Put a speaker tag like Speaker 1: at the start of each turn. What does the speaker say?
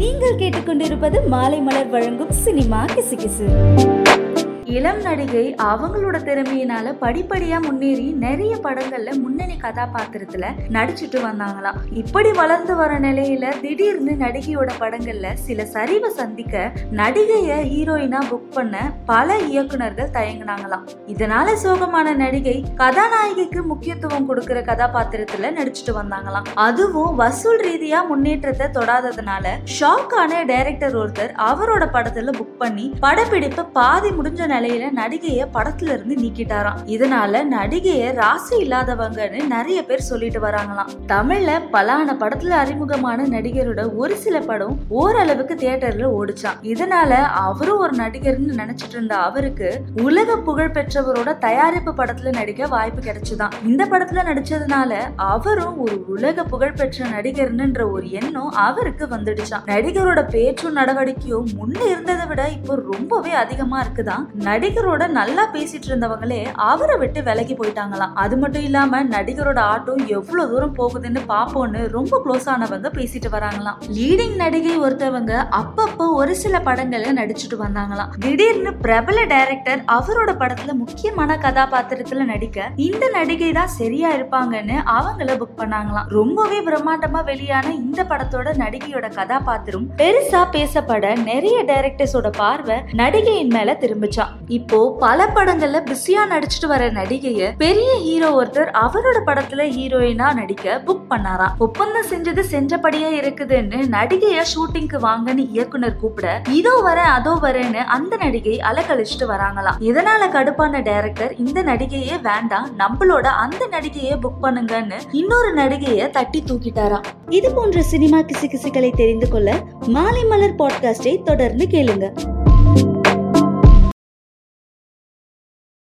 Speaker 1: நீங்கள் கேட்டுக்கொண்டிருப்பது மாலை மலர் வழங்கும் சினிமா கிசுகிசு.
Speaker 2: இளம் நடிகை அவங்களோட திறமையினால படிப்படியா முன்னேறி நிறைய படங்கள்ல முன்னணி கதாபாத்திரத்துல நடிச்சிட்டு வந்தாங்களாம். இப்படி வளர்ந்து வர நிலையில திடீர்னு நடிகையோட படங்கள்ல சில சரிவை சந்திக்க நடிகைய ஹீரோயினா புக் பண்ண பல இயக்குனர்கள் தயங்குனாங்களாம். இதனால சோகமான நடிகை கதாநாயகிக்கு முக்கியத்துவம் கொடுக்கிற கதாபாத்திரத்துல நடிச்சிட்டு வந்தாங்களாம். அதுவும் வசூல் ரீதியா முன்னேற்றத்தை தொடாததுனால ஷாக்கான டைரக்டர் ஒருத்தர் அவரோட படத்துல புக் பண்ணி படப்பிடிப்பு பாதி முடிஞ்ச நிலையில நடிகைய படத்துல இருந்து நீக்கிட்டாராம். இதனால நடிகைய ராசி இல்லாதவங்கன்னு நிறைய பேர் சொல்லிட்டு வராங்களாம். தமிழ்ல பலான படத்துல அறிமுகமான நடிகரோட ஒரு சில படம் ஓரளவுக்கு தியேட்டர்ல ஓடிச்சான் இதனால அவரும் ஒரு நடிகர்னு நினைச்சிட்டு இருந்த அவருக்கு உலக புகழ் பெற்றவரோட தயாரிப்பு படத்துல நடிக்க வாய்ப்பு கிடைச்சுதான் இந்த படத்துல நடிச்சதுனால அவரும் ஒரு உலக புகழ் பெற்ற நடிகர்னுன்ற ஒரு எண்ணம் அவருக்கு வந்துடுச்சான் நடிகரோட பேச்சும் நடவடிக்கையும் முன்ன இருந்ததை விட இப்போ ரொம்பவே அதிகமா இருக்குதான் நடிகரோட நல்லா பேசிட்டு இருந்தவங்களே அவரை விட்டு விலகி போயிட்டாங்களாம். அது மட்டும் இல்லாம நடிகரோட ஆட்டோ எவ்வளவு தூரம் போகுதுன்னு பாப்போன்னு ரொம்ப க்ளோஸ் ஆனவங்க பேசிட்டு வராங்களாம். லீடிங் நடிகை ஒருத்தவங்க அப்பப்போ ஒரு சில படங்கள்ல நடிச்சுட்டு வந்தாங்களாம். திடீர்னு பிரபல டைரக்டர் அவரோட படத்துல முக்கியமான கதாபாத்திரத்துல நடிக்க இந்த நடிகை தான் சரியா இருப்பாங்கன்னு அவங்கள புக் பண்ணாங்களாம். ரொம்பவே பிரம்மாண்டமா வெளியான இந்த படத்தோட நடிகையோட கதாபாத்திரம் பெருசா பேசப்பட நிறைய டைரக்டர்ஸோட பார்வை நடிகையின் மேல திரும்பிச்சான் இப்போ பல படங்கள்ல பிஸியா நடிச்சிட்டு வர நடிகைய பெரிய ஹீரோ ஒருத்தர் அவரோட படத்துல ஹீரோயினா நடிக்க புக் பண்ணாராம். ஒப்பந்தம் செஞ்சது செஞ்சபடியே இருக்குதுன்னு நடிகைய ஷூட்டிங்க்கு வாங்கன்னு இயக்குனர் கூப்பிட இதோ வர அதோ வரேன்னு அந்த நடிகை அலக்கழிச்சிட்டு வராங்களாம். இதனால கடுப்பான டைரக்டர் இந்த நடிகையே வேண்டாம் நம்மளோட அந்த நடிகையை புக் பண்ணுங்கன்னு இன்னொரு நடிகைய தட்டி தூக்கிட்டாராம்.
Speaker 1: இது போன்ற சினிமா கிசுகிசுகளை தெரிந்து கொள்ள மாலை மலர் பாட்காஸ்டை தொடர்ந்து கேளுங்க.